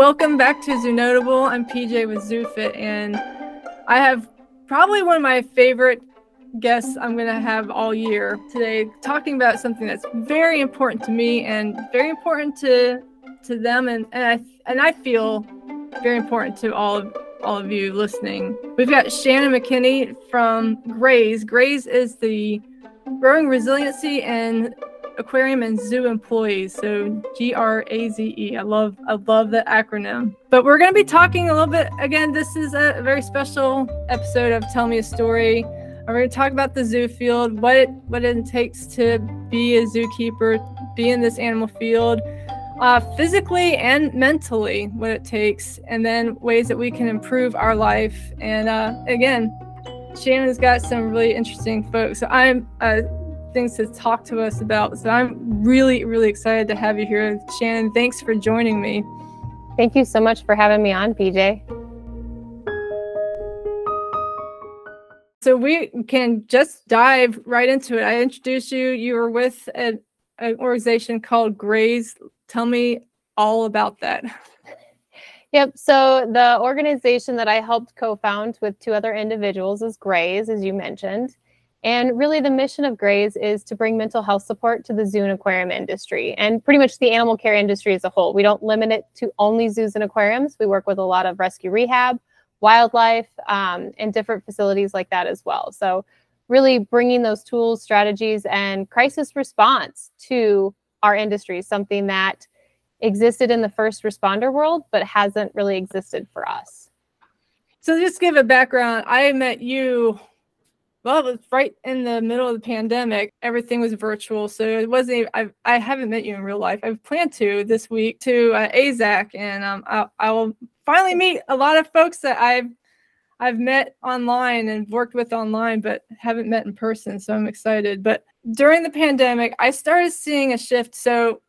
welcome back to Zoo Notable. I'm PJ with ZooFit, and I have probably one of my favorite guests I'm going to have all year today, talking about something that's very important to me and very important to to them, and and I and I feel very important to all of all of you listening. We've got Shannon McKinney from Graze. Graze is the growing resiliency and aquarium and zoo employees. So G R A Z E. I love I love the acronym. But we're going to be talking a little bit again. This is a very special episode of Tell Me a Story. We're going to talk about the zoo field, what it what it takes to be a zookeeper, be in this animal field, uh, physically and mentally, what it takes, and then ways that we can improve our life. And uh, again, Shannon's got some really interesting folks. So I'm uh, things to talk to us about. So I'm really, really excited to have you here. Shannon, thanks for joining me. Thank you so much for having me on, PJ. So we can just dive right into it. I introduced you. You were with an, an organization called Graze. Tell me all about that. Yep. So the organization that I helped co-found with two other individuals is Graze, as you mentioned. And really, the mission of Graze is to bring mental health support to the zoo and aquarium industry and pretty much the animal care industry as a whole. We don't limit it to only zoos and aquariums. We work with a lot of rescue rehab, wildlife, um, and different facilities like that as well. So, really bringing those tools, strategies, and crisis response to our industry, something that existed in the first responder world, but hasn't really existed for us. So, just give a background. I met you well, it was right in the middle of the pandemic. Everything was virtual, so it wasn't. Even, I I haven't met you in real life. I've planned to this week to uh, AZAC, and um, I, I will finally meet a lot of folks that I've I've met online and worked with online, but haven't met in person. So I'm excited. But during the pandemic, I started seeing a shift. So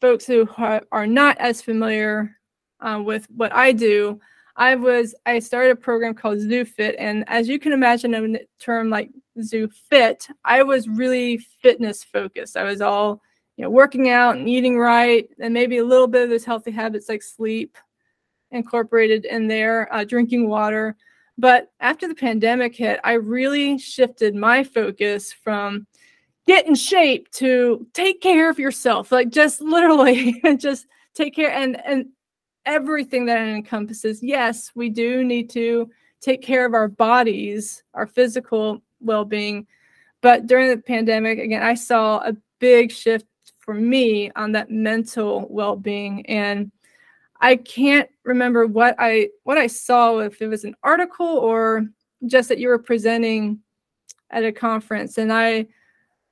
folks who are not as familiar uh, with what I do I was I started a program called ZooFit, and as you can imagine, a term like Zoo Fit, I was really fitness focused. I was all you know working out and eating right, and maybe a little bit of those healthy habits like sleep incorporated in there, uh, drinking water. But after the pandemic hit, I really shifted my focus from get in shape to take care of yourself, like just literally just take care and and everything that it encompasses. Yes, we do need to take care of our bodies, our physical well being. But during the pandemic, again, I saw a big shift for me on that mental well being. And I can't remember what I what I saw if it was an article or just that you were presenting at a conference and I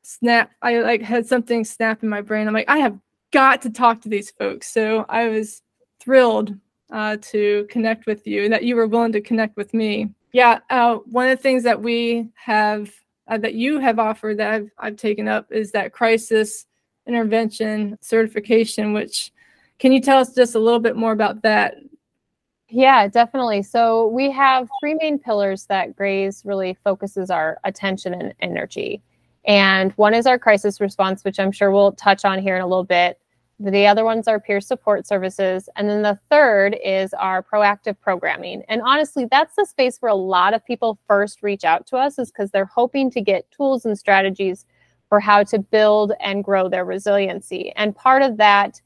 snap I like had something snap in my brain. I'm like, I have got to talk to these folks. So I was thrilled uh, to connect with you and that you were willing to connect with me. Yeah, uh, one of the things that we have, uh, that you have offered that I've, I've taken up is that crisis intervention certification, which can you tell us just a little bit more about that? Yeah, definitely. So we have three main pillars that Graze really focuses our attention and energy. And one is our crisis response, which I'm sure we'll touch on here in a little bit. The other ones are peer support services. And then the third is our proactive programming. And honestly, that's the space where a lot of people first reach out to us, is because they're hoping to get tools and strategies for how to build and grow their resiliency. And part of that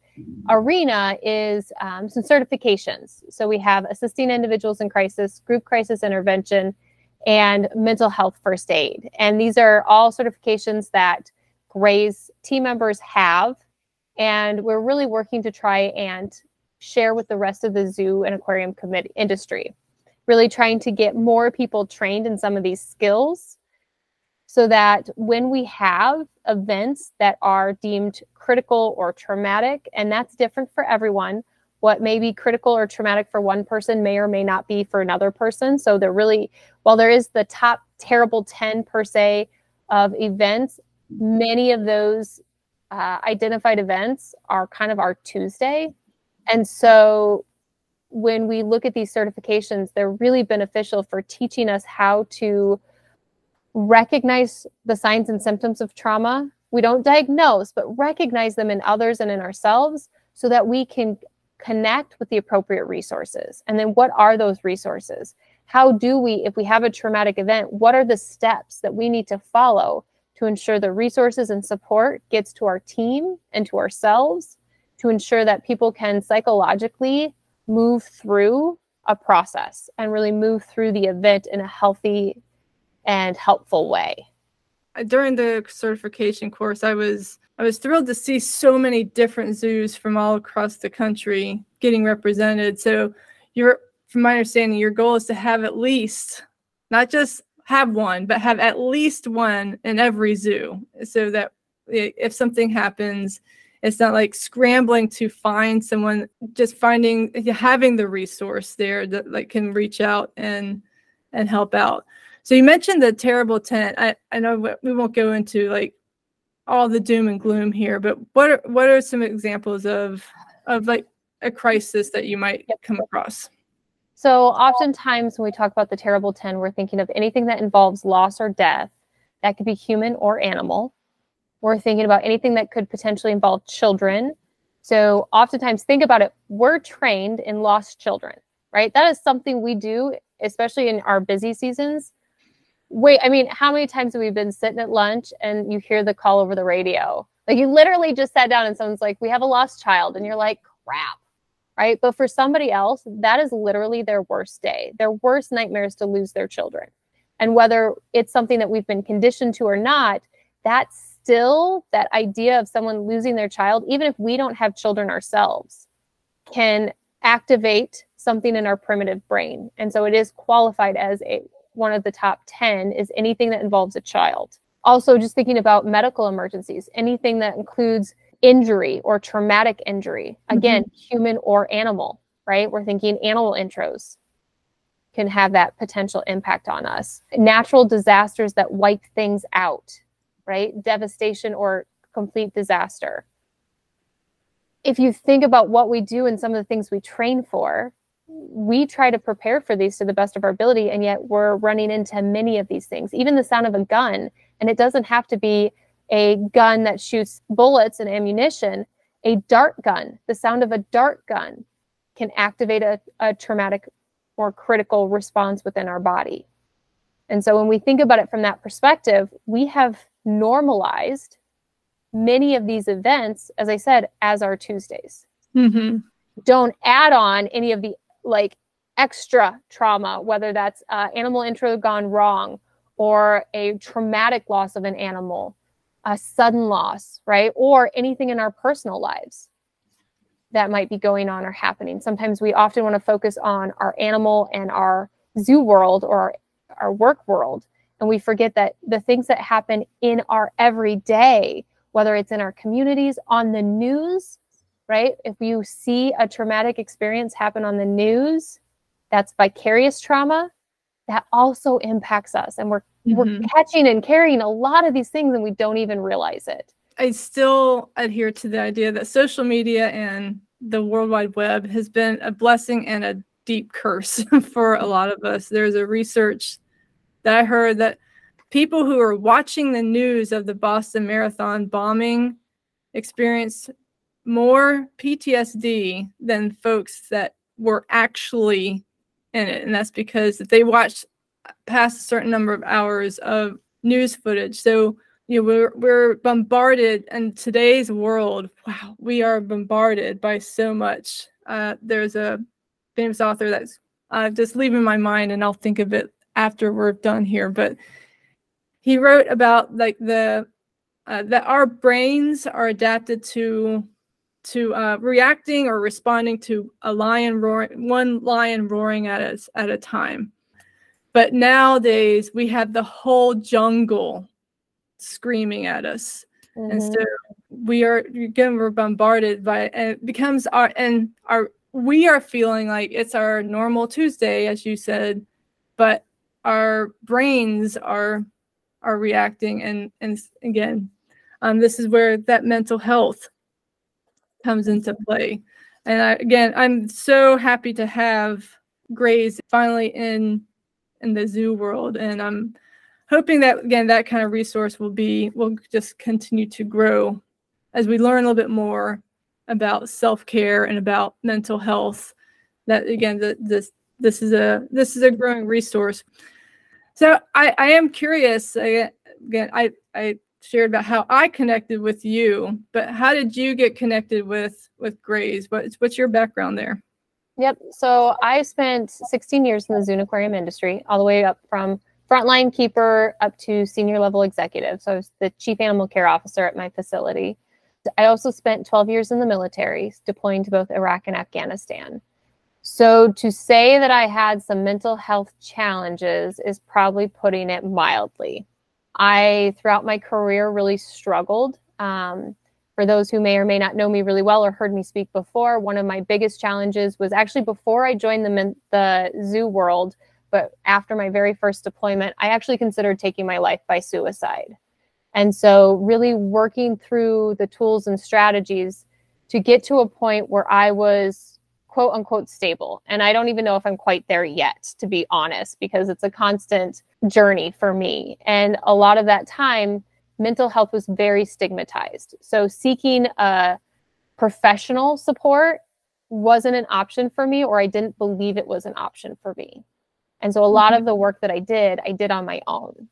arena is um, some certifications. So we have assisting individuals in crisis, group crisis intervention, and mental health first aid. And these are all certifications that Graze team members have and we're really working to try and share with the rest of the zoo and aquarium committee industry. Really trying to get more people trained in some of these skills so that when we have events that are deemed critical or traumatic, and that's different for everyone, what may be critical or traumatic for one person may or may not be for another person. So they're really, while there is the top terrible 10 per se of events, many of those uh, identified events are kind of our Tuesday. And so when we look at these certifications, they're really beneficial for teaching us how to recognize the signs and symptoms of trauma. We don't diagnose, but recognize them in others and in ourselves so that we can connect with the appropriate resources. And then what are those resources? How do we, if we have a traumatic event, what are the steps that we need to follow to ensure the resources and support gets to our team and to ourselves to ensure that people can psychologically move through a process and really move through the event in a healthy and helpful way. During the certification course, I was I was thrilled to see so many different zoos from all across the country getting represented. So your from my understanding, your goal is to have at least not just have one, but have at least one in every zoo so that if something happens, it's not like scrambling to find someone just finding having the resource there that like can reach out and and help out. So you mentioned the terrible tent. I i know we won't go into like all the doom and gloom here but what are what are some examples of of like a crisis that you might come across so oftentimes when we talk about the terrible 10 we're thinking of anything that involves loss or death that could be human or animal we're thinking about anything that could potentially involve children. So, oftentimes, think about it. We're trained in lost children, right? That is something we do, especially in our busy seasons. Wait, I mean, how many times have we been sitting at lunch and you hear the call over the radio? Like, you literally just sat down and someone's like, We have a lost child. And you're like, Crap, right? But for somebody else, that is literally their worst day. Their worst nightmare is to lose their children. And whether it's something that we've been conditioned to or not, that's still that idea of someone losing their child, even if we don't have children ourselves, can activate something in our primitive brain. And so it is qualified as a one of the top 10 is anything that involves a child. Also, just thinking about medical emergencies, anything that includes injury or traumatic injury, mm-hmm. again, mm-hmm. human or animal, right? We're thinking animal intros can have that potential impact on us. Natural disasters that wipe things out right? Devastation or complete disaster. If you think about what we do and some of the things we train for, we try to prepare for these to the best of our ability, and yet we're running into many of these things, even the sound of a gun. And it doesn't have to be a gun that shoots bullets and ammunition, a dart gun, the sound of a dart gun can activate a, a traumatic or critical response within our body. And so when we think about it from that perspective, we have normalized many of these events, as I said, as our Tuesdays. Mm-hmm. Don't add on any of the like extra trauma, whether that's uh, animal intro gone wrong or a traumatic loss of an animal, a sudden loss, right? Or anything in our personal lives that might be going on or happening. Sometimes we often want to focus on our animal and our zoo world or our, our work world and we forget that the things that happen in our everyday, whether it's in our communities, on the news, right? If you see a traumatic experience happen on the news, that's vicarious trauma. That also impacts us. And we're mm-hmm. we're catching and carrying a lot of these things and we don't even realize it. I still adhere to the idea that social media and the World Wide Web has been a blessing and a deep curse for a lot of us. There's a research that I heard that people who are watching the news of the Boston Marathon bombing experienced more PTSD than folks that were actually in it. And that's because they watched past a certain number of hours of news footage. So, you know, we're, we're bombarded in today's world. Wow, we are bombarded by so much. Uh, there's a famous author that's uh, just leaving my mind, and I'll think of it after we're done here, but he wrote about like the uh, that our brains are adapted to to uh, reacting or responding to a lion roaring, one lion roaring at us at a time. But nowadays we have the whole jungle screaming at us, mm-hmm. and so we are again we're bombarded by and it becomes our and our we are feeling like it's our normal Tuesday, as you said, but our brains are are reacting and and again um, this is where that mental health comes into play and I, again i'm so happy to have Graze finally in in the zoo world and i'm hoping that again that kind of resource will be will just continue to grow as we learn a little bit more about self-care and about mental health. That again, the, this this is a this is a growing resource. So I, I am curious. Again, I I shared about how I connected with you, but how did you get connected with with Graze? What's what's your background there? Yep. So I spent 16 years in the Zoon aquarium industry, all the way up from frontline keeper up to senior level executive. So I was the chief animal care officer at my facility. I also spent 12 years in the military, deploying to both Iraq and Afghanistan. So to say that I had some mental health challenges is probably putting it mildly. I, throughout my career, really struggled. Um, for those who may or may not know me really well or heard me speak before, one of my biggest challenges was actually before I joined the, the zoo world, but after my very first deployment, I actually considered taking my life by suicide. And so, really working through the tools and strategies to get to a point where I was quote unquote stable. And I don't even know if I'm quite there yet, to be honest, because it's a constant journey for me. And a lot of that time, mental health was very stigmatized. So seeking a professional support wasn't an option for me, or I didn't believe it was an option for me. And so a lot of mm-hmm. the work that I did, I did on my own.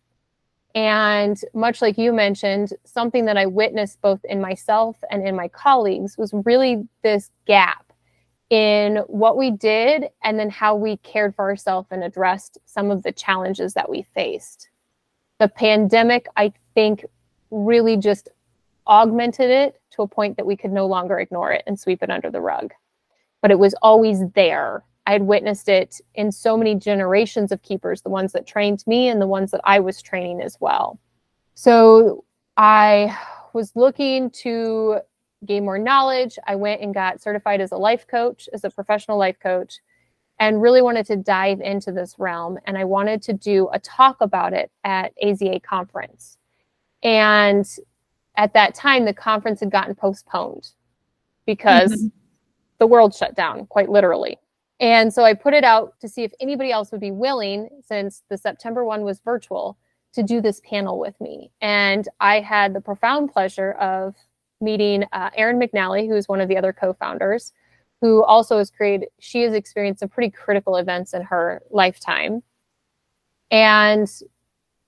And much like you mentioned, something that I witnessed both in myself and in my colleagues was really this gap in what we did and then how we cared for ourselves and addressed some of the challenges that we faced. The pandemic, I think, really just augmented it to a point that we could no longer ignore it and sweep it under the rug. But it was always there. I had witnessed it in so many generations of keepers, the ones that trained me and the ones that I was training as well. So I was looking to gain more knowledge. I went and got certified as a life coach, as a professional life coach, and really wanted to dive into this realm. And I wanted to do a talk about it at AZA conference. And at that time, the conference had gotten postponed because mm-hmm. the world shut down, quite literally. And so I put it out to see if anybody else would be willing, since the September one was virtual, to do this panel with me. And I had the profound pleasure of meeting uh, Erin McNally, who is one of the other co founders, who also has created, she has experienced some pretty critical events in her lifetime. And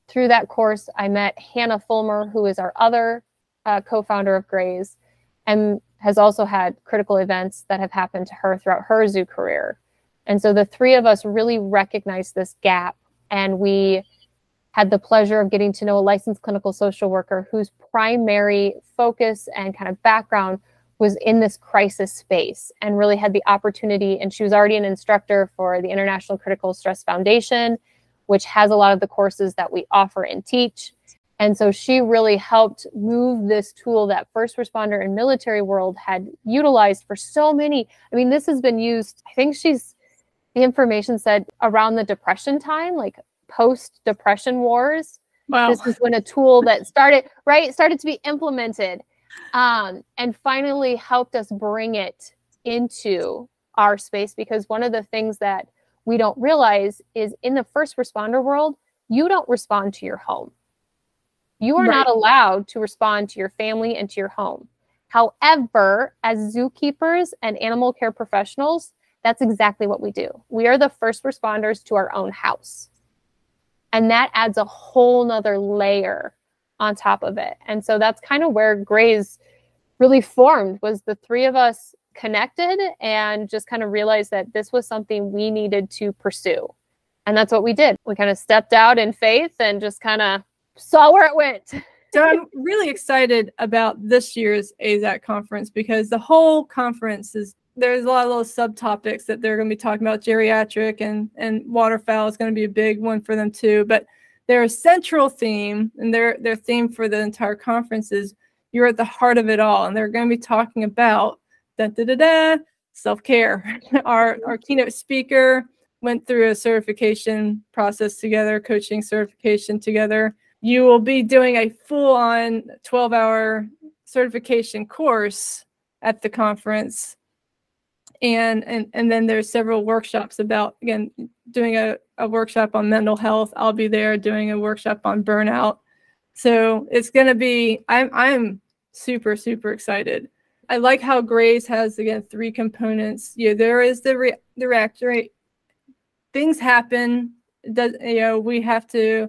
through that course, I met Hannah Fulmer, who is our other uh, co founder of Graze, and has also had critical events that have happened to her throughout her zoo career. And so the three of us really recognized this gap, and we had the pleasure of getting to know a licensed clinical social worker whose primary focus and kind of background was in this crisis space and really had the opportunity and she was already an instructor for the international critical stress foundation which has a lot of the courses that we offer and teach. And so she really helped move this tool that first responder and military world had utilized for so many. I mean, this has been used, I think she's, the information said around the depression time, like post depression wars. Wow. This is when a tool that started, right, started to be implemented um, and finally helped us bring it into our space because one of the things that we don't realize is in the first responder world, you don't respond to your home. You are right. not allowed to respond to your family and to your home. However, as zookeepers and animal care professionals, that's exactly what we do. We are the first responders to our own house. And that adds a whole nother layer on top of it. And so that's kind of where Graze really formed was the three of us connected and just kind of realized that this was something we needed to pursue. And that's what we did. We kind of stepped out in faith and just kind of saw where it went. so I'm really excited about this year's AZAC conference because the whole conference is there's a lot of little subtopics that they're going to be talking about. Geriatric and and waterfowl is going to be a big one for them too. But their central theme and their their theme for the entire conference is you're at the heart of it all, and they're going to be talking about da, da, da, da, self-care. our, our keynote speaker went through a certification process together, coaching certification together. You will be doing a full-on 12-hour certification course at the conference. And, and and then there's several workshops about again doing a, a workshop on mental health. I'll be there doing a workshop on burnout. So it's gonna be I'm I'm super, super excited I like how Graze has again three components. You know, there is the re- the reactor. Things happen. Does you know we have to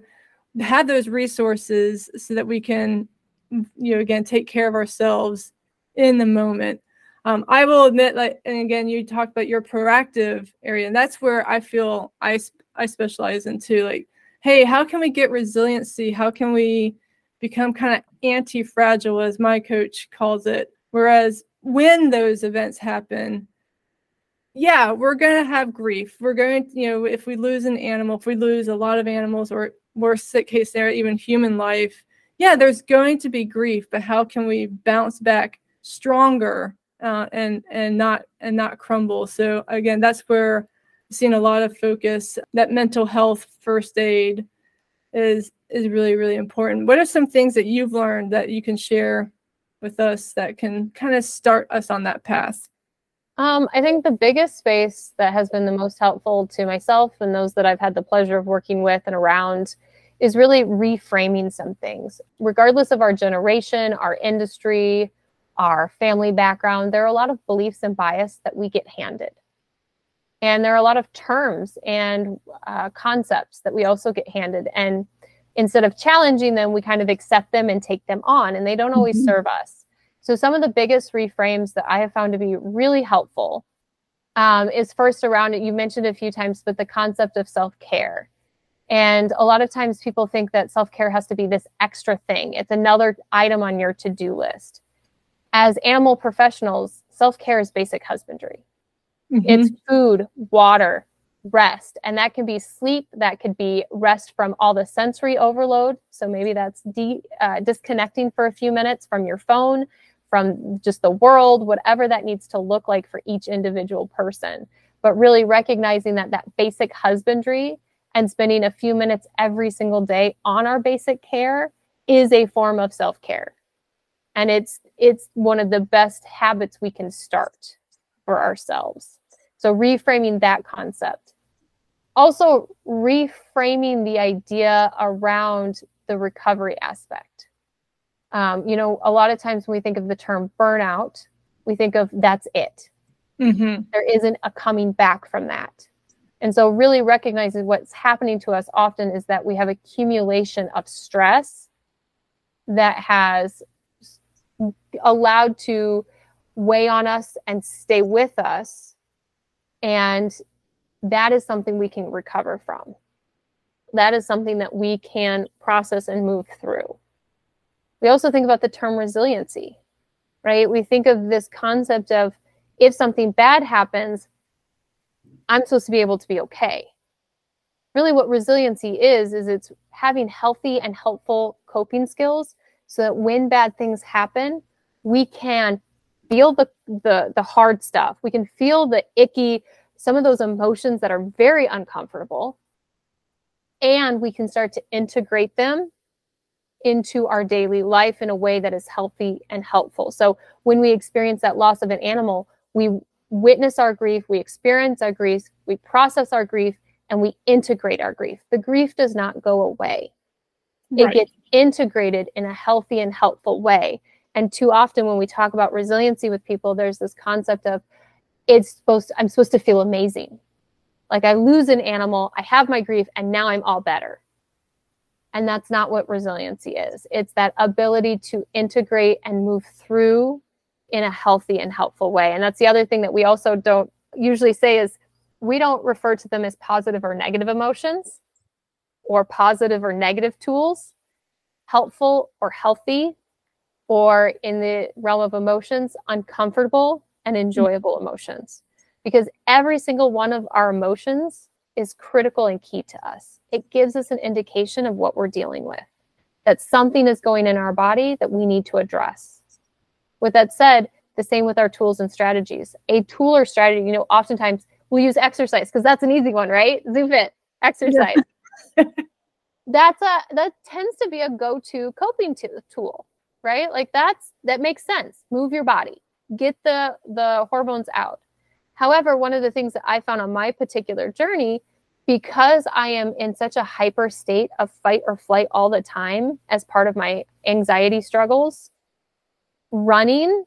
have those resources so that we can you know again take care of ourselves in the moment. Um, I will admit, like, and again, you talked about your proactive area, and that's where I feel I I specialize into. Like, hey, how can we get resiliency? How can we become kind of anti-fragile, as my coach calls it? Whereas when those events happen, yeah, we're going to have grief. We're going to, you know, if we lose an animal, if we lose a lot of animals, or worst case scenario, even human life, yeah, there's going to be grief. But how can we bounce back stronger uh, and and not and not crumble? So again, that's where I've seen a lot of focus. That mental health first aid is is really really important. What are some things that you've learned that you can share with us that can kind of start us on that path? Um, I think the biggest space that has been the most helpful to myself and those that I've had the pleasure of working with and around is really reframing some things. Regardless of our generation, our industry, our family background, there are a lot of beliefs and bias that we get handed. And there are a lot of terms and uh, concepts that we also get handed. And instead of challenging them, we kind of accept them and take them on, and they don't always mm-hmm. serve us. So, some of the biggest reframes that I have found to be really helpful um, is first around it. You mentioned a few times, but the concept of self care. And a lot of times people think that self care has to be this extra thing, it's another item on your to do list. As animal professionals, self care is basic husbandry. Mm-hmm. It's food, water, rest and that can be sleep that could be rest from all the sensory overload so maybe that's de- uh, disconnecting for a few minutes from your phone from just the world whatever that needs to look like for each individual person but really recognizing that that basic husbandry and spending a few minutes every single day on our basic care is a form of self-care and it's it's one of the best habits we can start for ourselves so reframing that concept also reframing the idea around the recovery aspect. Um, you know, a lot of times when we think of the term burnout, we think of that's it. Mm-hmm. There isn't a coming back from that. And so, really recognizing what's happening to us often is that we have accumulation of stress that has allowed to weigh on us and stay with us. And that is something we can recover from. That is something that we can process and move through. We also think about the term resiliency, right? We think of this concept of if something bad happens, I'm supposed to be able to be okay. Really, what resiliency is, is it's having healthy and helpful coping skills so that when bad things happen, we can feel the, the, the hard stuff. We can feel the icky some of those emotions that are very uncomfortable and we can start to integrate them into our daily life in a way that is healthy and helpful. So when we experience that loss of an animal, we witness our grief, we experience our grief, we process our grief, and we integrate our grief. The grief does not go away. Right. It gets integrated in a healthy and helpful way. And too often when we talk about resiliency with people, there's this concept of, it's supposed to, I'm supposed to feel amazing. Like I lose an animal, I have my grief, and now I'm all better. And that's not what resiliency is. It's that ability to integrate and move through in a healthy and helpful way. And that's the other thing that we also don't usually say is we don't refer to them as positive or negative emotions or positive or negative tools, helpful or healthy, or in the realm of emotions, uncomfortable and enjoyable emotions because every single one of our emotions is critical and key to us. It gives us an indication of what we're dealing with, that something is going in our body that we need to address. With that said, the same with our tools and strategies. A tool or strategy, you know, oftentimes we'll use exercise because that's an easy one, right? ZooFit, exercise. Yeah. that's a that tends to be a go-to coping t- tool, right? Like that's that makes sense. Move your body get the the hormones out. However, one of the things that I found on my particular journey because I am in such a hyper state of fight or flight all the time as part of my anxiety struggles, running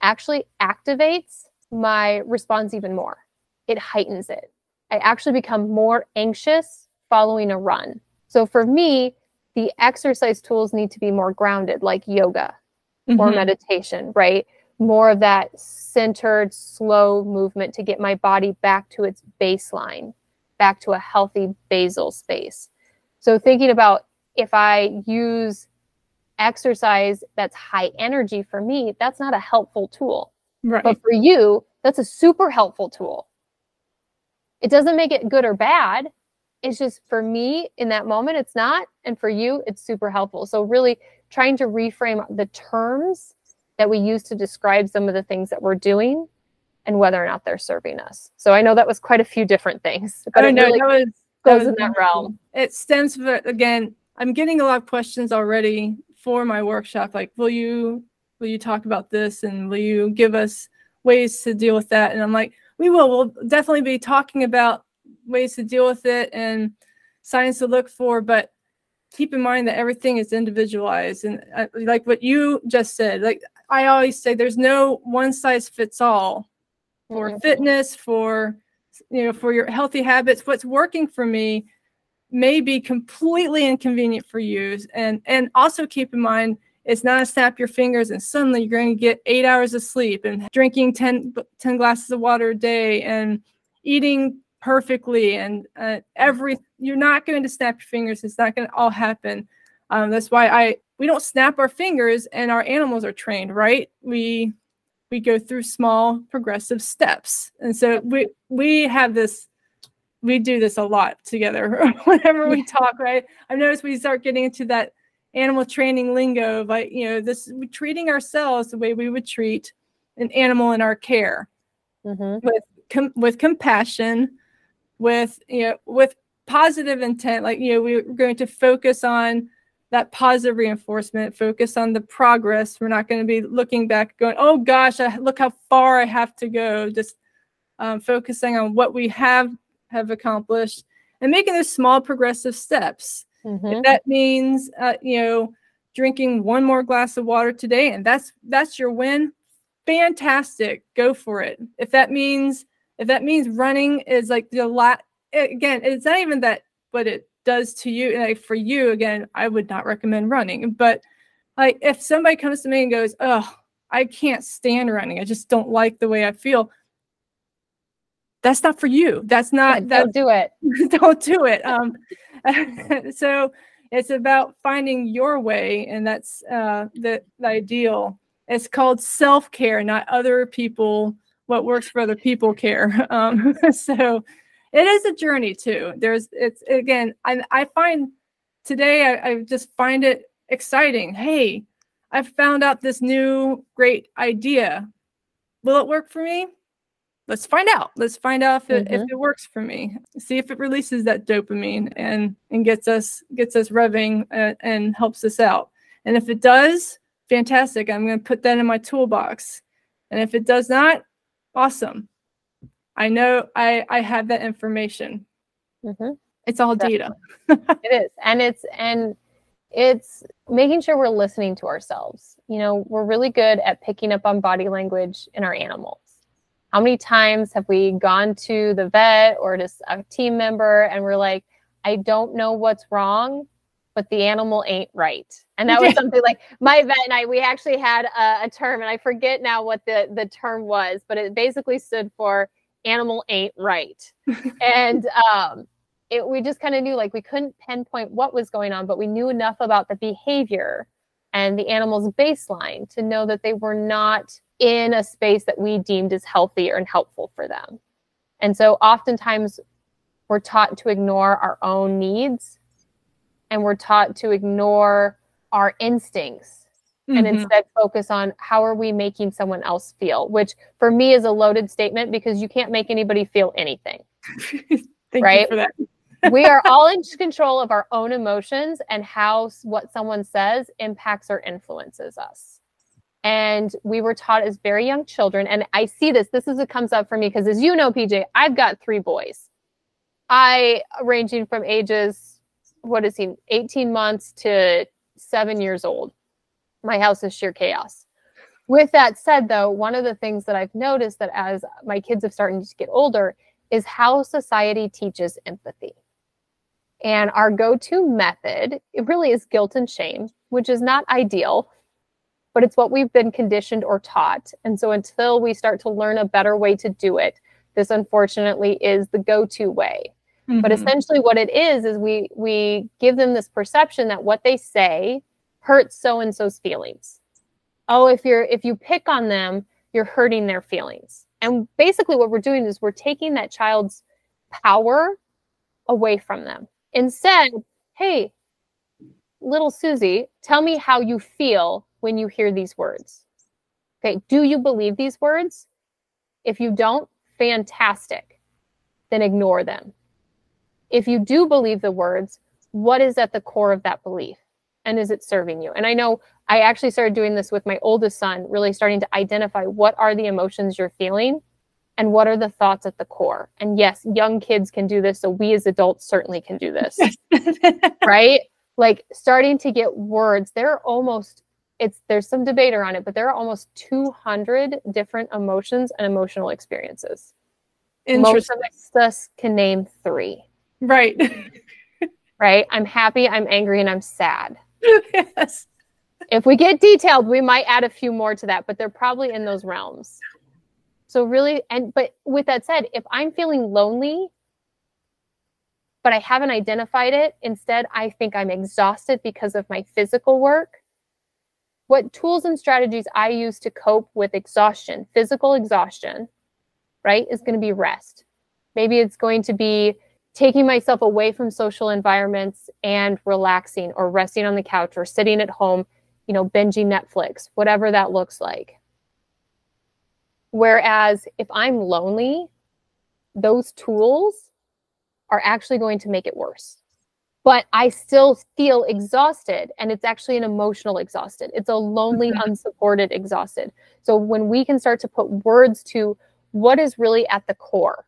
actually activates my response even more. It heightens it. I actually become more anxious following a run. So for me, the exercise tools need to be more grounded, like yoga mm-hmm. or meditation, right? More of that centered, slow movement to get my body back to its baseline, back to a healthy basal space. So thinking about if I use exercise that's high energy for me, that's not a helpful tool. Right. But for you, that's a super helpful tool. It doesn't make it good or bad. It's just for me in that moment, it's not. And for you, it's super helpful. So, really trying to reframe the terms that we use to describe some of the things that we're doing and whether or not they're serving us. So, I know that was quite a few different things, but it really that was, goes that in that realm. It stems from, again, I'm getting a lot of questions already for my workshop. Like, will you will you talk about this and will you give us ways to deal with that? And I'm like, we will. We'll definitely be talking about ways to deal with it and signs to look for, but keep in mind that everything is individualized. And uh, like what you just said like i always say there's no one size fits all for mm-hmm. fitness for you know for your healthy habits. What's working for me may be completely inconvenient for you. And and also keep in mind it's not a snap your fingers and suddenly you're going to get eight hours of sleep and drinking 10, 10 glasses of water a day and eating perfectly and uh, every you're not going to snap your fingers it's not going to all happen. Um, that's why i we don't snap our fingers and our animals are trained right? We we go through small progressive steps. And so we we have this we do this a lot together whenever we talk right? I've noticed we start getting into that animal training lingo but you know this treating ourselves the way we would treat an animal in our care. Mm-hmm. with com- with compassion with you know with positive intent like you know we're going to focus on that positive reinforcement focus on the progress we're not going to be looking back going oh gosh I, look how far i have to go just um, focusing on what we have have accomplished and making those small progressive steps Mm-hmm. If that means, uh, you know, drinking one more glass of water today, and that's that's your win, fantastic. Go for it. If that means if that means running is like the lot again, it's not even that what it does to you. Like for you, again, I would not recommend running. But like if somebody comes to me and goes, "Oh, I can't stand running. I just don't like the way I feel." That's not for you. That's not. Don't do it. don't do it. Um, so it's about finding your way, and that's uh, the, the ideal. It's called self care, not other people. What works for other people care. Um, so it is a journey too. There's it's again. I I find today I, I just find it exciting. Hey, I found out this new great idea. Will it work for me? let's find out. Let's find out if it, mm-hmm. if it works for me. See if it releases that dopamine and and gets us gets us revving and, and helps us out. And if it does, fantastic. I'm going to put that in my toolbox. And if it does not, awesome. I know I I have that information. Mm-hmm. It's all data. it is, and it's and it's making sure we're listening to ourselves. You know, we're really good at picking up on body language in our animals how many times have we gone to the vet or just a team member and we're like, I don't know what's wrong, but the animal ain't right. And that was something like my vet and I, we actually had a, a, term and I forget now what the, the term was, but it basically stood for animal ain't right. and um, it, we just kind of knew like we couldn't pinpoint what was going on, but we knew enough about the behavior and the animal's baseline to know that they were not in a space that we deemed as healthy and helpful for them. And so oftentimes we're taught to ignore our own needs and we're taught to ignore our instincts mm-hmm. and instead focus on how are we making someone else feel, which for me is a loaded statement because you can't make anybody feel anything. right? we are all in control of our own emotions and how what someone says impacts or influences us and we were taught as very young children and i see this this is what comes up for me because as you know pj i've got three boys i ranging from ages what is he 18 months to seven years old my house is sheer chaos with that said, though, one of the things that I've noticed that as my kids have started to get older is how society teaches empathy. And our go to method, it really is guilt and shame, which is not ideal, but it's what we've been conditioned or taught. And so until we start to learn a better way to do it, this unfortunately is the go to way. Mm-hmm. But essentially, what it is, is we, we give them this perception that what they say hurts so and so's feelings. Oh, if you're if you pick on them, you're hurting their feelings. And basically, what we're doing is we're taking that child's power away from them. Instead, hey, little Susie, tell me how you feel when you hear these words. Okay, do you believe these words? If you don't, fantastic. Then ignore them. If you do believe the words, what is at the core of that belief? And is it serving you? And I know I actually started doing this with my oldest son, really starting to identify what are the emotions you're feeling and what are the thoughts at the core. And yes, young kids can do this. So we as adults certainly can do this. right? Like starting to get words. There are almost it's there's some debate around it, but there are almost 200 different emotions and emotional experiences. Most of us can name three. Right. right. I'm happy, I'm angry, and I'm sad. yes. If we get detailed, we might add a few more to that, but they're probably in those realms. So really, and but with that said, if I'm feeling lonely, but I haven't identified it, instead I think I'm exhausted because of my physical work. What tools and strategies I use to cope with exhaustion, physical exhaustion, right, is going to be rest. Maybe it's going to be taking myself away from social environments and relaxing or resting on the couch or sitting at home, you know, binging Netflix, whatever that looks like. Whereas if I'm lonely, those tools are actually going to make it worse. But I still feel exhausted, and it's actually an emotional exhausted. It's a lonely, mm-hmm. unsupported exhausted. So when we can start to put words to what is really at the core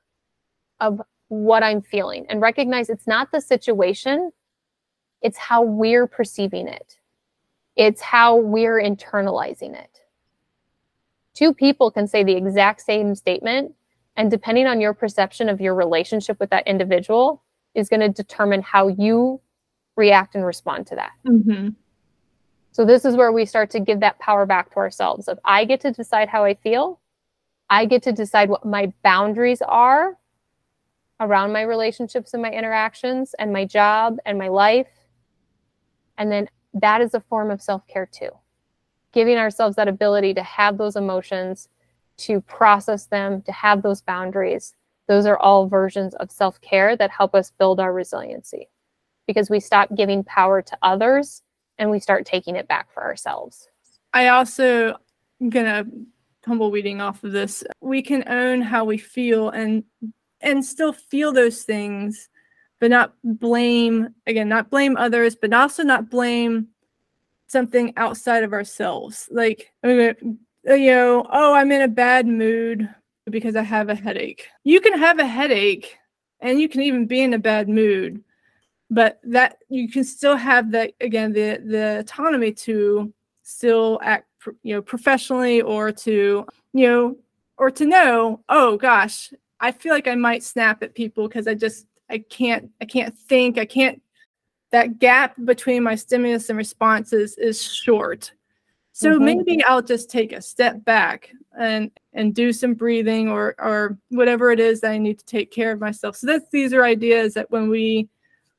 of what I'm feeling and recognize it's not the situation, it's how we're perceiving it, it's how we're internalizing it. Two people can say the exact same statement and depending on your perception of your relationship with that individual is going to determine how you react and respond to that. Mm-hmm. so this is where we start to give that power back to ourselves of i get to decide how i feel. I get to decide what my boundaries are around my relationships and my interactions and my job and my life and then that is a form of self-care too giving ourselves that ability to have those emotions, to process them, to have those boundaries. Those are all versions of self care that help us build our resiliency because we stop giving power to others and we start taking it back for ourselves. I also am gonna tumbleweeding off of this. We can own how we feel and and still feel those things, but not blame again, not blame others, but also not blame something outside of ourselves. Like, mean, uh, you know, oh, I'm in a bad mood because I have a headache. You can have a headache and you can even be in a bad mood, but that you can still have that again the the autonomy to still act you know professionally or to you know or to know oh gosh i feel like i might snap at people because i just i can't i can't think i can't that gap between my stimulus and responses is short. So mm-hmm. maybe I'll just take a step back and and do some breathing or or whatever it is that I need to take care of myself. So that's these are ideas that when we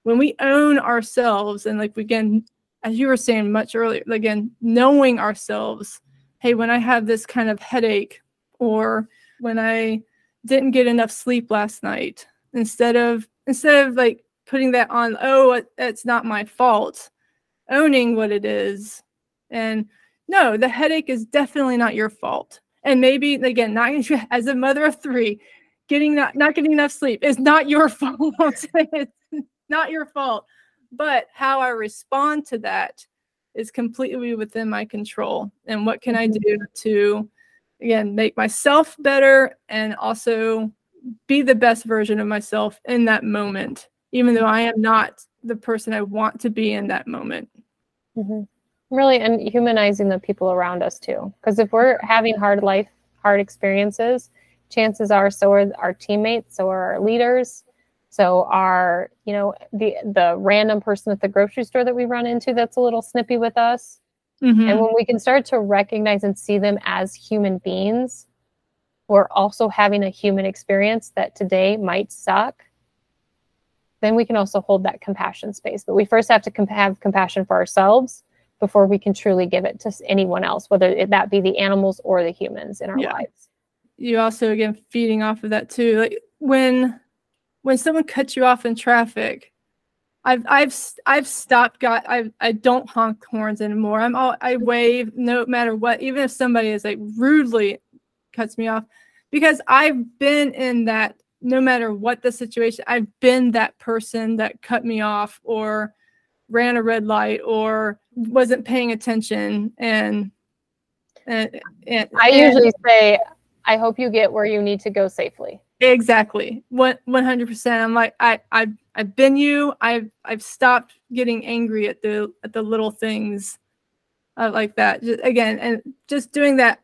when we own ourselves and like again as you were saying much earlier again knowing ourselves hey when I have this kind of headache or when I didn't get enough sleep last night. Instead of instead of like putting that on oh that's not my fault owning what it is. And no the headache is definitely not your fault. And maybe again not as a mother of three getting not, not getting enough sleep is not your fault. It's not your fault. But how i respond to that is completely within my control. And what can i mm-hmm. do to again make myself better and also be the best version of myself in that moment even though I am not the person I want to be in that moment. Mm-hmm. really and humanizing the people around us too because if we're having hard life hard experiences chances are so are our teammates so are our leaders so our you know the the random person at the grocery store that we run into that's a little snippy with us mm-hmm. and when we can start to recognize and see them as human beings who are also having a human experience that today might suck then we can also hold that compassion space but we first have to comp- have compassion for ourselves before we can truly give it to anyone else, whether that be the animals or the humans in our yeah. lives. You also again feeding off of that too. Like when when someone cuts you off in traffic, I've I've I've stopped. Got I I don't honk horns anymore. I'm all I wave no matter what, even if somebody is like rudely cuts me off, because I've been in that. No matter what the situation, I've been that person that cut me off or ran a red light or wasn't paying attention and and, and I usually say I hope you get where you need to go safely. Exactly. One hundred percent. I'm like I I I've been you. I've I've stopped getting angry at the at the little things uh, like that. Just, again, and just doing that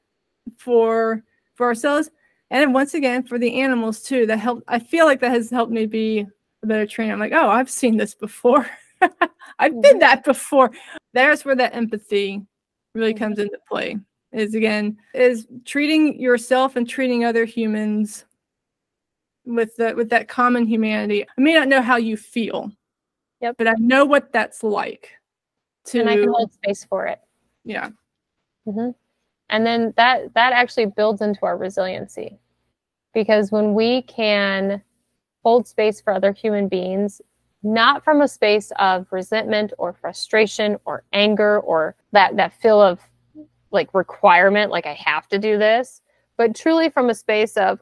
for for ourselves and once again for the animals too. That help. I feel like that has helped me be a better trainer. I'm like, oh, I've seen this before. I've been that before. There's where that empathy really comes into play. Is again is treating yourself and treating other humans with that with that common humanity. I may not know how you feel. Yep. But I know what that's like. To, and I can hold space for it. Yeah. Mm-hmm. And then that that actually builds into our resiliency, because when we can hold space for other human beings not from a space of resentment or frustration or anger or that that feel of like requirement like i have to do this but truly from a space of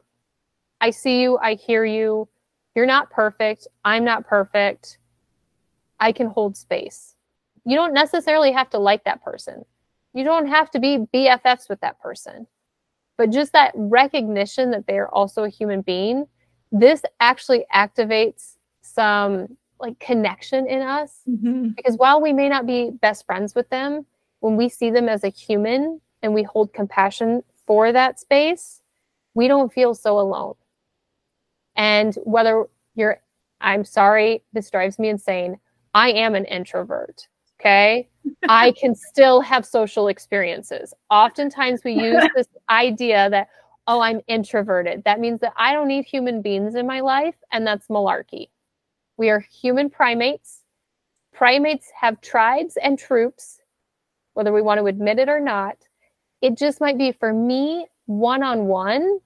i see you i hear you. You're not perfect. I'm not perfect. I can hold space. You don't necessarily have to like that person. You don't have to be bffs with that person. But just that recognition that they're also a human being this actually activates some like connection in us. Mm-hmm. because while we may not be best friends with them when we see them as a human and we hold compassion for that space we don't feel so alone and whether you're i'm sorry this drives me insane. I am an introvert okay? I can still have social experiences. Oftentimes we use this idea that oh i'm introverted. That means that i don't need human beings in my life and that's malarkey. We are human primates. Primates have tribes and troops, whether we want to admit it or not. It just might be for me, one on one,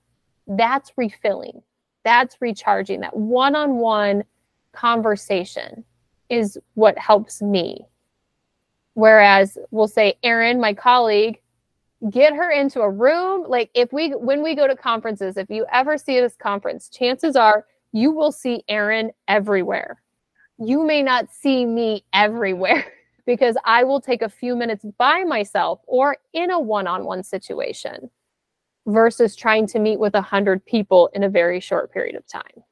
that's refilling, that's recharging. That one on one conversation is what helps me. Whereas we'll say, Erin, my colleague, get her into a room. Like if we, when we go to conferences, if you ever see this conference, chances are you will see Erin everywhere. You may not see me everywhere because I will take a few minutes by myself or in a one on one situation versus trying to meet with a hundred people in a very short period of time.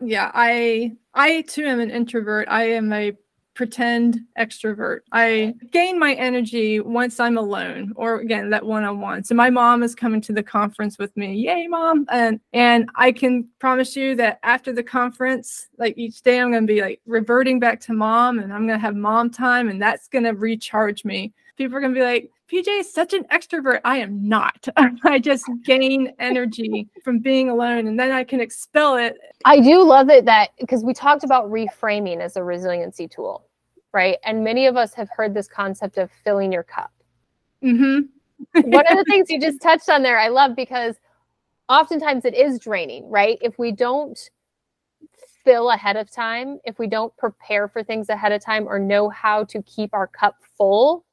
Yeah, I I too am an introvert. I am a pretend extrovert. I gain my energy once I'm alone or again that one-on-one. So my mom is coming to the conference with me. Yay, mom. And and I can promise you that after the conference, like each day I'm going to be like reverting back to mom and I'm going to have mom time and that's going to recharge me. People are going to be like, PJ is such an extrovert. I am not. I just gain energy from being alone and then I can expel it. I do love it that because we talked about reframing as a resiliency tool, right? And many of us have heard this concept of filling your cup. Mm-hmm. One of the things you just touched on there, I love because oftentimes it is draining, right? If we don't fill ahead of time, if we don't prepare for things ahead of time or know how to keep our cup full,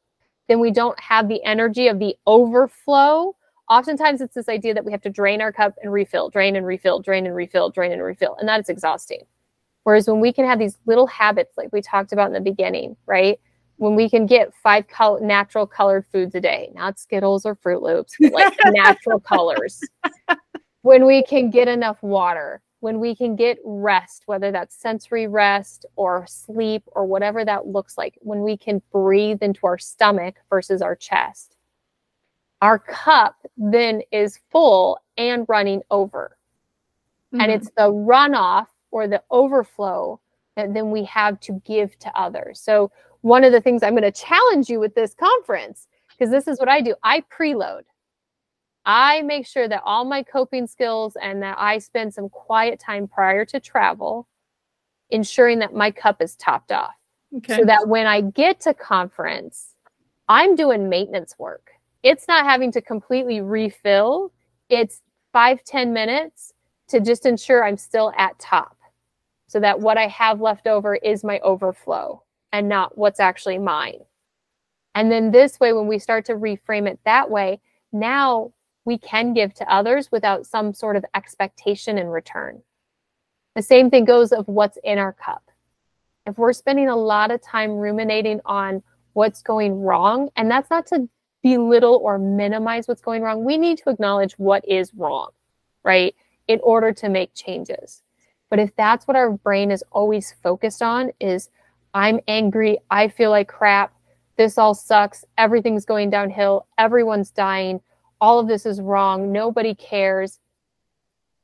then we don't have the energy of the overflow. Oftentimes, it's this idea that we have to drain our cup and refill, drain and refill, drain and refill, drain and refill. And that is exhausting. Whereas when we can have these little habits, like we talked about in the beginning, right? When we can get five natural colored foods a day, not Skittles or Fruit Loops, like natural colors. When we can get enough water, when we can get rest, whether that's sensory rest or sleep or whatever that looks like, when we can breathe into our stomach versus our chest, our cup then is full and running over. Mm-hmm. And it's the runoff or the overflow that then we have to give to others. So, one of the things I'm going to challenge you with this conference, because this is what I do I preload. I make sure that all my coping skills and that I spend some quiet time prior to travel, ensuring that my cup is topped off. Okay. So that when I get to conference, I'm doing maintenance work. It's not having to completely refill. It's five ten minutes to just ensure I'm still at top so that what I have left over is my overflow and not what's actually mine. And then this way, when we start to reframe it that way, now we can give to others without some sort of expectation in return. The same thing goes of what's in our cup. If we're spending a lot of time ruminating on what's going wrong, and that's not to belittle or minimize what's going wrong, we need to acknowledge what is wrong, right? In order to make changes. But if that's what our brain is always focused on is I'm angry, I feel like crap, this all sucks, everything's going downhill, everyone's dying, all of this is wrong, nobody cares.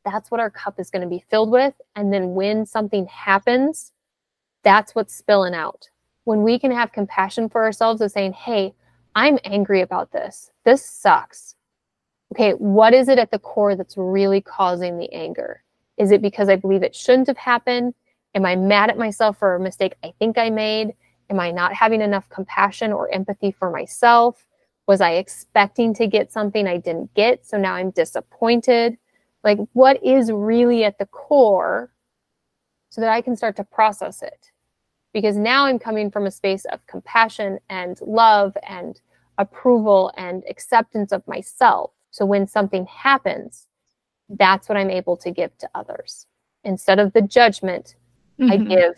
That's what our cup is going to be filled with. And then when something happens, that's what's spilling out. When we can have compassion for ourselves of saying, hey, I'm angry about this. This sucks. Okay, what is it at the core that's really causing the anger? Is it because I believe it shouldn't have happened? Am I mad at myself for a mistake I think I made? Am I not having enough compassion or empathy for myself? Was I expecting to get something I didn't get? So now I'm disappointed. Like, what is really at the core so that I can start to process it? Because now I'm coming from a space of compassion and love and approval and acceptance of myself. So when something happens, that's what I'm able to give to others. Instead of the judgment, mm-hmm. I give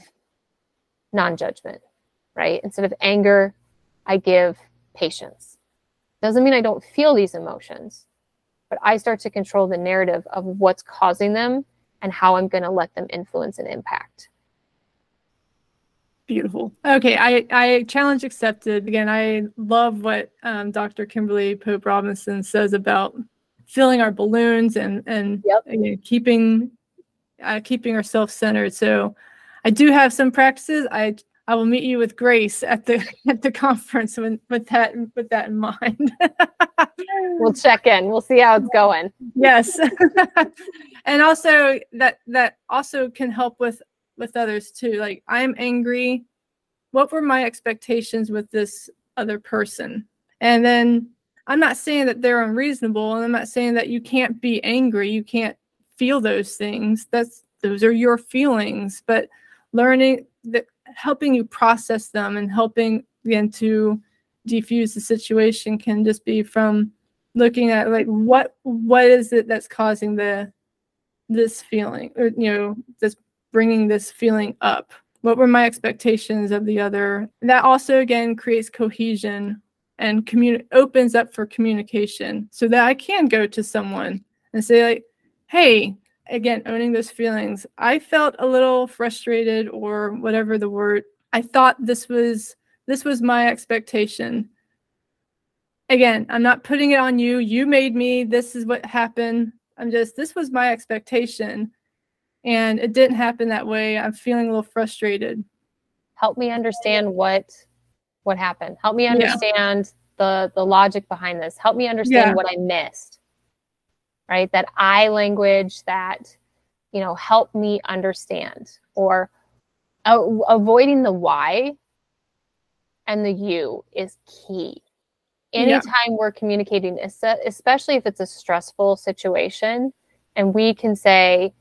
non judgment, right? Instead of anger, I give patience. Doesn't mean I don't feel these emotions, but I start to control the narrative of what's causing them and how I'm going to let them influence and impact. Beautiful. Okay, I, I challenge accepted. Again, I love what um, Dr. Kimberly Pope Robinson says about filling our balloons and and yep. you know, keeping uh, keeping ourselves centered. So, I do have some practices. I I will meet you with Grace at the at the conference with, with that with that in mind. we'll check in. We'll see how it's going. Yes. and also that that also can help with with others too. Like I'm angry. What were my expectations with this other person? And then I'm not saying that they're unreasonable and I'm not saying that you can't be angry. You can't feel those things. That's those are your feelings, but learning that helping you process them and helping again to defuse the situation can just be from looking at like what what is it that's causing the this feeling or you know this bringing this feeling up? What were my expectations of the other? That also again creates cohesion and communi- opens up for communication so that i can go to someone and say like hey again owning those feelings. I felt a little frustrated or whatever the word i thought this was this was my expectation. Again i'm not putting it on you. You made me. This is what happened. I'm just this was my expectation and it didn't happen that way. I'm feeling a little frustrated. Help me understand what what happened. Help me understand yeah. the the logic behind this. Help me understand yeah. what i missed right? That I language that, you know, help me understand or uh, avoiding the why and the you is key. Anytime yeah. we're communicating, especially if it's a stressful situation, and we can say,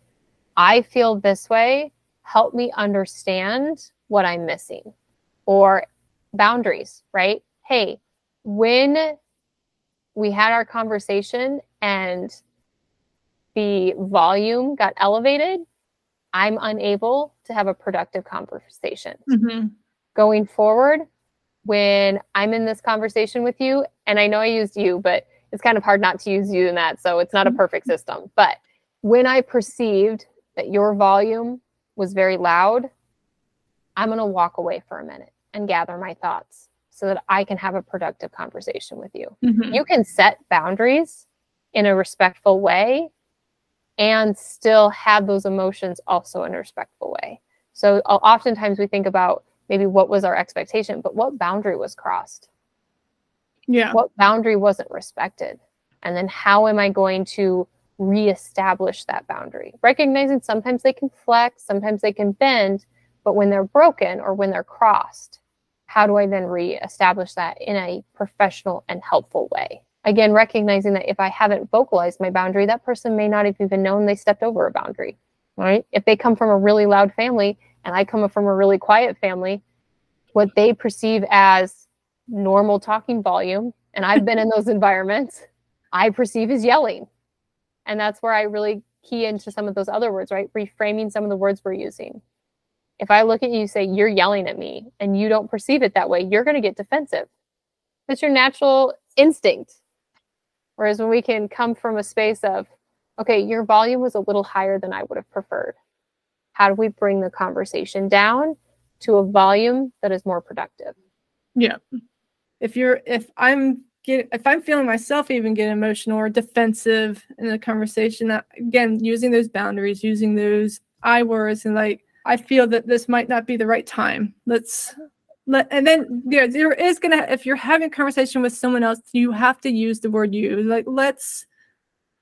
I feel this way, help me understand what I'm missing. Or boundaries, right? Hey, when we had our conversation and the volume got elevated, I'm unable to have a productive conversation. Mm-hmm. Going forward, when I'm in this conversation with you, and I know I used you, but it's kind of hard not to use you in that. So it's not a mm-hmm. perfect system. But when I perceived that your volume was very loud, I'm going to walk away for a minute and gather my thoughts so that I can have a productive conversation with you. Mm-hmm. You can set boundaries in a respectful way and still have those emotions also in a respectful way. So oftentimes we think about maybe what was our expectation, but what boundary was crossed? Yeah. What boundary wasn't respected? And then how am I going to reestablish that boundary? Recognizing sometimes they can flex, sometimes they can bend, but when they're broken or when they're crossed, how do I then reestablish that in a professional and helpful way? Again, recognizing that if I haven't vocalized my boundary, that person may not have even known they stepped over a boundary, right? If they come from a really loud family and I come from a really quiet family, what they perceive as normal talking volume, and I've been in those environments, I perceive as yelling. And that's where I really key into some of those other words, right? Reframing some of the words we're using. If I look at you say, you're yelling at me, and you don't perceive it that way, you're going to get defensive. That's your natural instinct. Whereas when we can come from a space of, okay, your volume was a little higher than I would have preferred. How do we bring the conversation down to a volume that is more productive? Yeah. If you're, if I'm get, if I'm feeling myself even get emotional or defensive in a conversation, that, again, using those boundaries, using those I words and like, I feel that this might not be the right time. Let's let, and then yeah, there is gonna if you're having a conversation with someone else, you have to use the word you. Like let's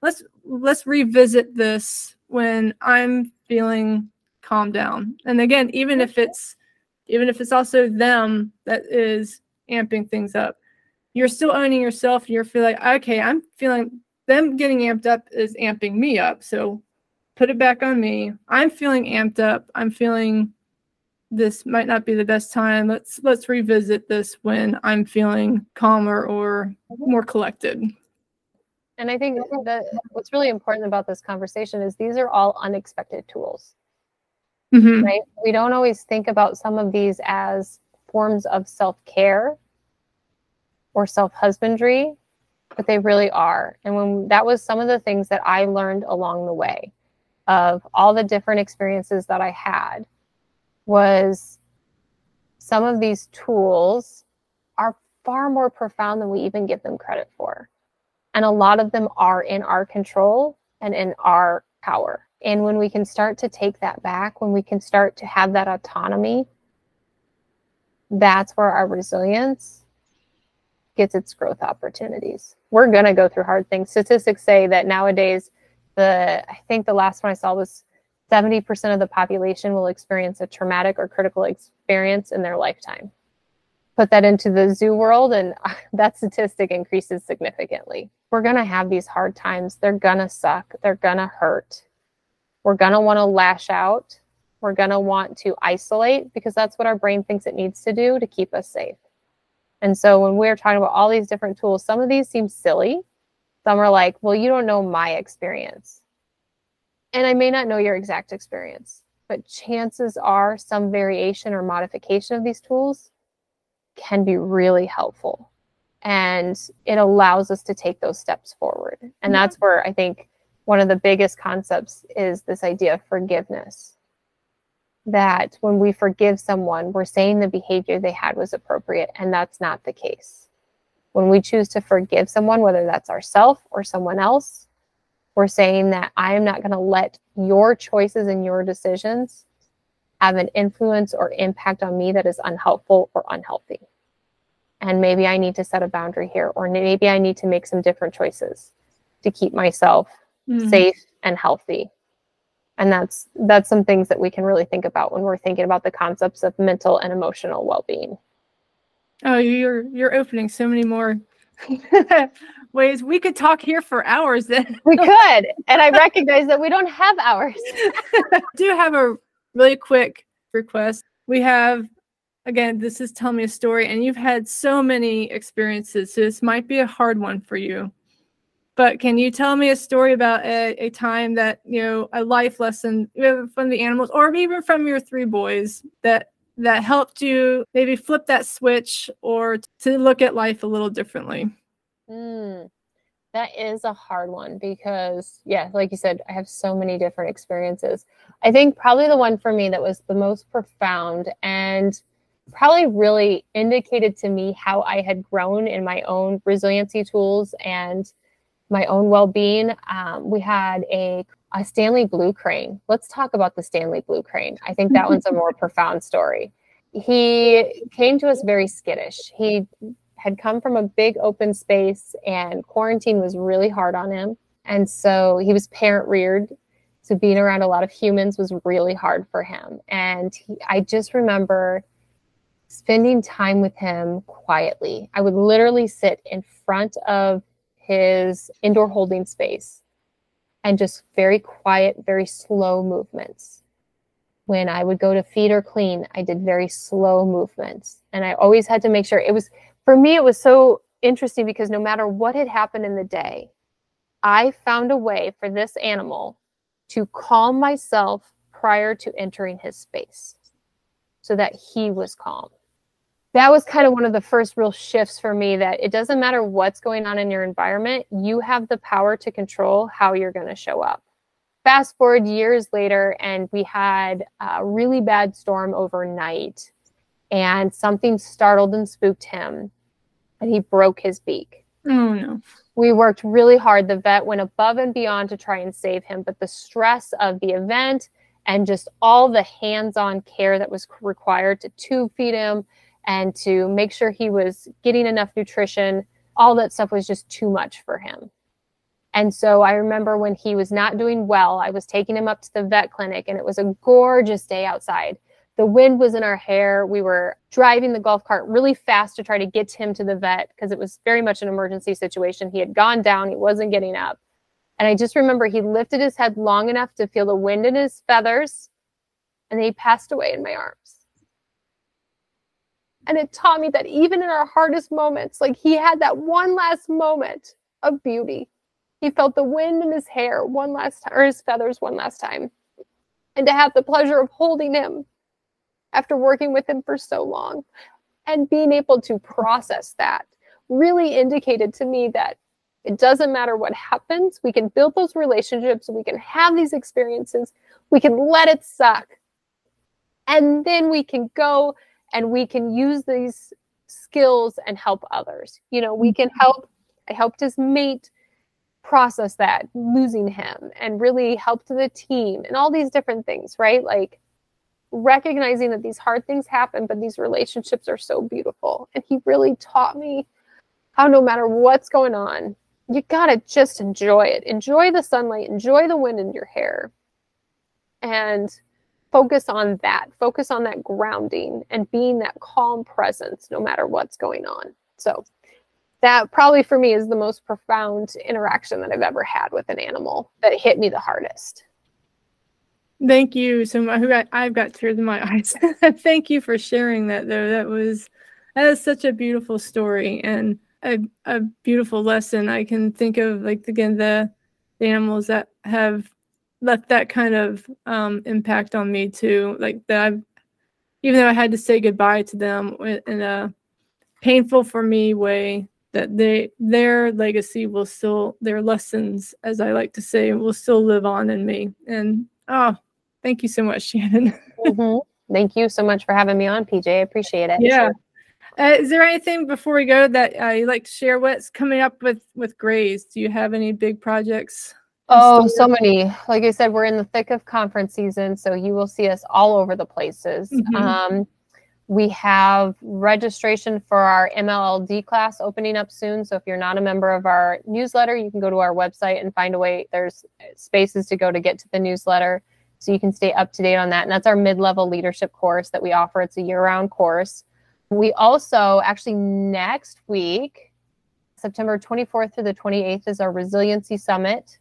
let's let's revisit this when I'm feeling calm down. And again, even if it's even if it's also them that is amping things up, you're still owning yourself. You're feeling like, okay, I'm feeling them getting amped up is amping me up. So put it back on me. I'm feeling amped up. I'm feeling this might not be the best time. Let's let's revisit this when I'm feeling calmer or more collected. And I think that what's really important about this conversation is these are all unexpected tools. Mm-hmm. Right? We don't always think about some of these as forms of self-care or self-husbandry, but they really are. And when that was some of the things that I learned along the way of all the different experiences that I had was some of these tools are far more profound than we even give them credit for. And a lot of them are in our control and in our power. And when we can start to take that back, when we can start to have that autonomy, that's where our resilience gets its growth opportunities. We're going to go through hard things. Statistics say that nowadays, the I think the last one I saw was 70% of the population will experience a traumatic or critical experience in their lifetime. Put that into the zoo world, and that statistic increases significantly. We're going to have these hard times. They're going to suck. They're going to hurt. We're going to want to lash out. We're going to want to isolate because that's what our brain thinks it needs to do to keep us safe. And so when we're talking about all these different tools, some of these seem silly. Some are like, well, you don't know my experience and I may not know your exact experience, but chances are some variation or modification of these tools can be really helpful. And it allows us to take those steps forward. And yeah. that's where I think one of the biggest concepts is this idea of forgiveness. That when we forgive someone, we're saying the behavior they had was appropriate, and that's not the case. When we choose to forgive someone, whether that's ourself or someone else, we're saying that I am not going to let your choices and your decisions have an influence or impact on me that is unhelpful or unhealthy. And maybe I need to set a boundary here, or maybe I need to make some different choices to keep myself mm-hmm. safe and healthy. And that's that's some things that we can really think about when we're thinking about the concepts of mental and emotional well-being. Oh, you're you're opening so many more ways we could talk here for hours then. We could and i recognize that we don't have hours. Do have a really quick request. We have again this is tell me a story and you've had so many experiences so this might be a hard one for you. But can you tell me a story about a, a time that you know a life lesson from the animals or even from your three boys that that helped you maybe flip that switch or to look at life a little differently Mm. That is a hard one because, yeah, like you said, I have so many different experiences. I think probably the one for me that was the most profound and probably really indicated to me how I had grown in my own resiliency tools and my own well-being. Um, we had a a Stanley Blue Crane. Let's talk about the Stanley Blue Crane. I think that one's a more profound story. He came to us very skittish. He had come from a big open space and quarantine was really hard on him. And so he was parent reared. So being around a lot of humans was really hard for him. And he, I just remember spending time with him quietly. I would literally sit in front of his indoor holding space and just very quiet, very slow movements. When I would go to feed or clean, I did very slow movements. And I always had to make sure it was, for me, it was so interesting because no matter what had happened in the day, I found a way for this animal to calm myself prior to entering his space so that he was calm that was kind of one of the first real shifts for me that it doesn't matter what's going on in your environment, you have the power to control how you're going to show up. Fast forward years later, and we had a really bad storm overnight, and something startled and spooked him, and he broke his beak. Oh, no. We worked really hard. The vet went above and beyond to try and save him, but the stress of the event and just all the hands on care that was required to tube feed him and to make sure he was getting enough nutrition. All that stuff was just too much for him. And so I remember when he was not doing well, I was taking him up to the vet clinic and it was a gorgeous day outside. The wind was in our hair. We were driving the golf cart really fast to try to get him to the vet because it was very much an emergency situation. He had gone down, he wasn't getting up. And I just remember he lifted his head long enough to feel the wind in his feathers and then he passed away in my arms. And it taught me that even in our hardest moments, like he had that one last moment of beauty. He felt the wind in his hair one last time, or his feathers one last time. And to have the pleasure of holding him after working with him for so long and being able to process that really indicated to me that it doesn't matter what happens. We can build those relationships. We can have these experiences. We can let it suck. And then we can go and we can use these skills and help others. You know, we can help. I helped his mate process that losing him and really helped the team and all these different things, right? Like recognizing that these hard things happen, but these relationships are so beautiful. And he really taught me how no matter what's going on, you gotta just enjoy it. Enjoy the sunlight, enjoy the wind in your hair. And focus on that, focus on that grounding and being that calm presence no matter what's going on. So, that probably for me is the most profound interaction that I've ever had with an animal that hit me the hardest. Thank you so much. I've got tears in my eyes. Thank you for sharing that, though. That was that is such a beautiful story and a, a beautiful lesson. I can think of like again the, the animals that have left that kind of um, impact on me too. Like that, I've, even though I had to say goodbye to them in a painful for me way, that they their legacy will still their lessons, as I like to say, will still live on in me. And oh, thank you so much, Shannon. mm-hmm. Thank you so much for having me on, PJ. I appreciate it. Yeah. Uh, is there anything before we go that uh, you'd like to share? What's coming up with with Graze? Do you have any big projects? Oh, so many. Like I said, we're in the thick of conference season, so you will see us all over the places. Mm-hmm. Um, we have registration for our MLLD class opening up soon. So if you're not a member of our newsletter, you can go to our website and find a way. There's spaces to go to get to the newsletter. So you can stay up to date on that. And that's our mid level leadership course that we offer. It's a year round course. We also, actually, next week, September 24th through the 28th, is our Resiliency Summit.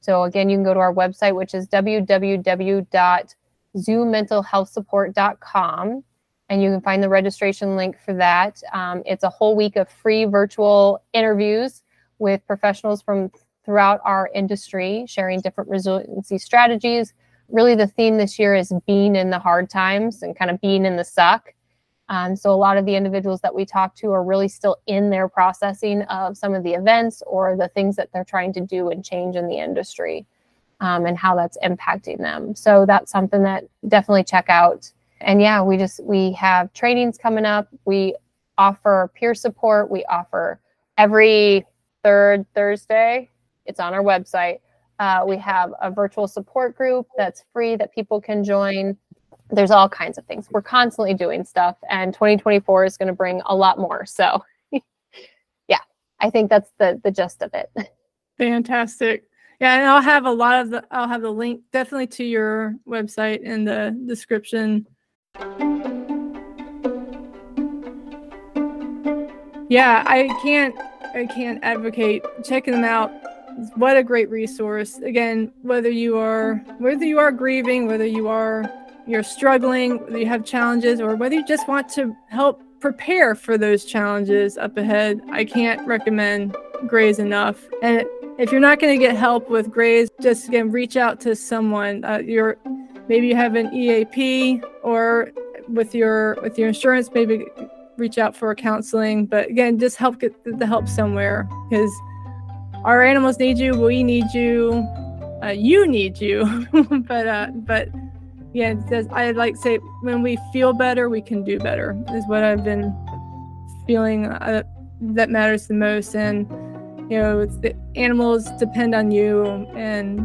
So again, you can go to our website, which is www.zoomentalhealthsupport.com, and you can find the registration link for that. Um, it's a whole week of free virtual interviews with professionals from throughout our industry, sharing different resiliency strategies. Really, the theme this year is being in the hard times and kind of being in the suck. Um, so a lot of the individuals that we talk to are really still in their processing of some of the events or the things that they're trying to do and change in the industry um, and how that's impacting them. So that's something that definitely check out. And yeah, we just we have trainings coming up. We offer peer support. We offer every third Thursday. It's on our website. Uh, we have a virtual support group that's free that people can join there's all kinds of things. We're constantly doing stuff, and 2024 is going to bring a lot more. So, yeah, I think that's the the gist of it. Fantastic. Yeah, and I'll have a lot of the I'll have the link definitely to your website in the description. Yeah, I can't I can't advocate checking them out. What a great resource. Again, whether you are whether you are grieving, whether you are you're struggling, whether you have challenges, or whether you just want to help prepare for those challenges up ahead, I can't recommend Graze enough. And if you're not going to get help with Graze, just again reach out to someone. Uh, you're maybe you have an EAP or with your with your insurance, maybe reach out for counseling. But again, just help get the help somewhere because our animals need you, we need you, uh, you need you. but uh, but yeah, I like to say when we feel better, we can do better. Is what I've been feeling uh, that matters the most. And you know, the animals depend on you and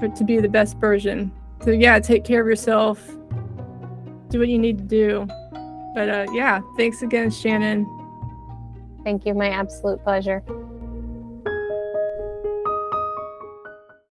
for, to be the best version. So yeah, take care of yourself. Do what you need to do. But uh, yeah, thanks again, Shannon. Thank you. My absolute pleasure.